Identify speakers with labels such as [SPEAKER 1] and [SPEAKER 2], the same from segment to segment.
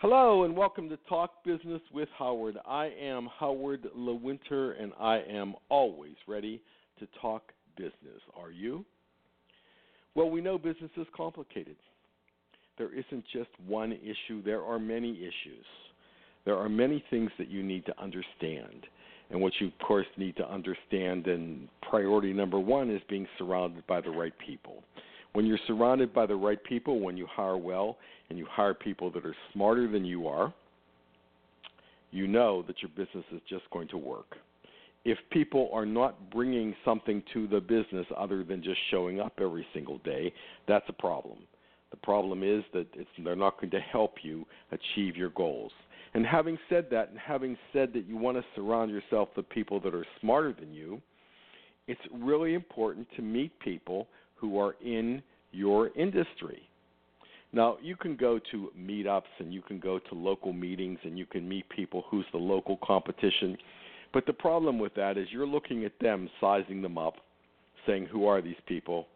[SPEAKER 1] Hello and welcome to Talk Business with Howard. I am Howard Lewinter and I am always ready to talk business. Are you? Well, we know business is complicated. There isn't just one issue, there are many issues. There are many things that you need to understand. And what you, of course, need to understand, and priority number one is being surrounded by the right people. When you're surrounded by the right people, when you hire well and you hire people that are smarter than you are, you know that your business is just going to work if people are not bringing something to the business other than just showing up every single day, that's a problem. The problem is that they're not going to help you achieve your goals. And having said that, and having said that you want to surround yourself with people that are smarter than you, it's really important to meet people who are in your industry. Now, you can go to meetups and you can go to local meetings and you can meet people who's the local competition but the problem with that is you're looking at them, sizing them up, saying, Who are these people?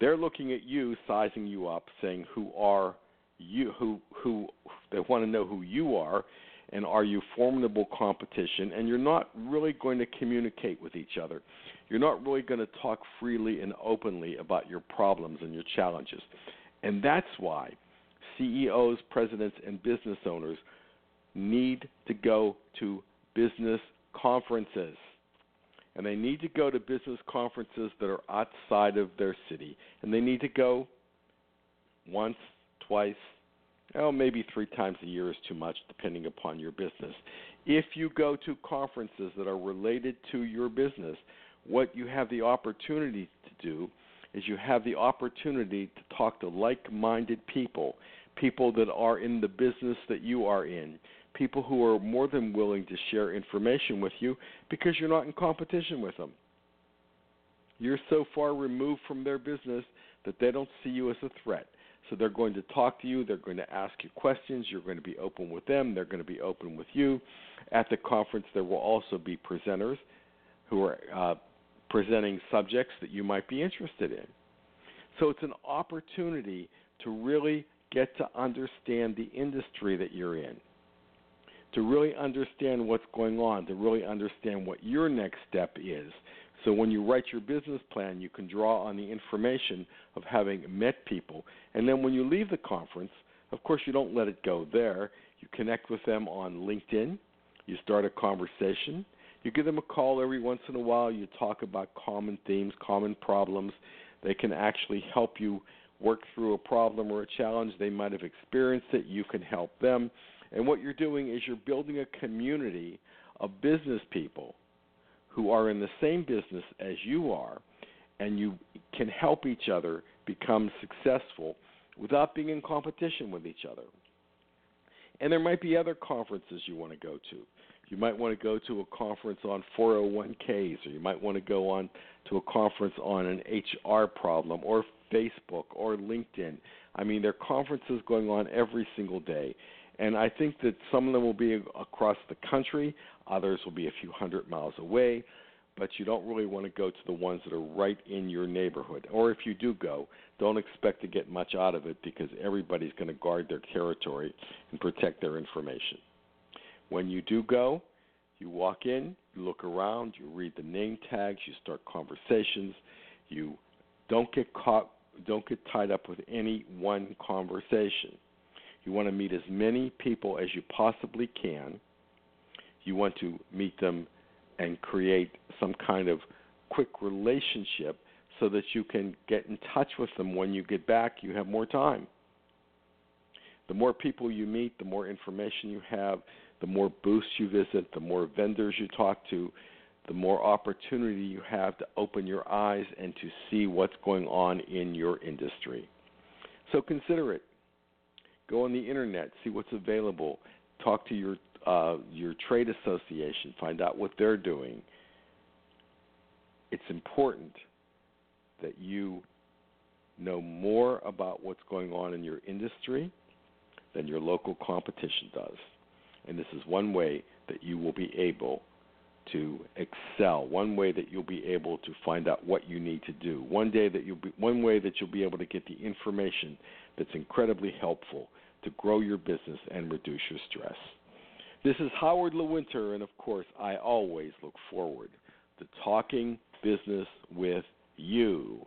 [SPEAKER 1] They're looking at you, sizing you up, saying, Who are you? Who, who, they want to know who you are, and are you formidable competition? And you're not really going to communicate with each other. You're not really going to talk freely and openly about your problems and your challenges. And that's why CEOs, presidents, and business owners need to go to business conferences. And they need to go to business conferences that are outside of their city. And they need to go once, twice, oh, maybe three times a year is too much, depending upon your business. If you go to conferences that are related to your business, what you have the opportunity to do is you have the opportunity to talk to like minded people, people that are in the business that you are in people who are more than willing to share information with you because you're not in competition with them. You're so far removed from their business that they don't see you as a threat. So they're going to talk to you, they're going to ask you questions, you're going to be open with them, they're going to be open with you. At the conference, there will also be presenters who are uh, presenting subjects that you might be interested in. So it's an opportunity to really get to understand the industry that you're in to really understand what's going on, to really understand what your next step is. So when you write your business plan, you can draw on the information of having met people. And then when you leave the conference, of course, you don't let it go there. You connect with them on LinkedIn, you start a conversation, you give them a call every once in a while, you talk about common themes, common problems. They can actually help you work through a problem or a challenge. They might have experienced it, you can help them and what you're doing is you're building a community of business people who are in the same business as you are, and you can help each other become successful without being in competition with each other. And there might be other conferences you want to go to. You might want to go to a conference on 401ks, or you might want to go on to a conference on an HR problem, or Facebook, or LinkedIn. I mean, there are conferences going on every single day. And I think that some of them will be across the country, others will be a few hundred miles away, but you don't really want to go to the ones that are right in your neighborhood. Or if you do go, don't expect to get much out of it because everybody's going to guard their territory and protect their information. When you do go, you walk in, you look around, you read the name tags, you start conversations, you don't get caught don't get tied up with any one conversation. You want to meet as many people as you possibly can. You want to meet them and create some kind of quick relationship so that you can get in touch with them when you get back. You have more time. The more people you meet, the more information you have, the more booths you visit, the more vendors you talk to, the more opportunity you have to open your eyes and to see what's going on in your industry. So consider it. Go on the internet, see what's available. talk to your uh, your trade association, find out what they're doing. It's important that you know more about what's going on in your industry than your local competition does. And this is one way that you will be able to excel. One way that you'll be able to find out what you need to do. One day that you'll be one way that you'll be able to get the information that's incredibly helpful to grow your business and reduce your stress. This is Howard Lewinter, and of course, I always look forward to talking business with you.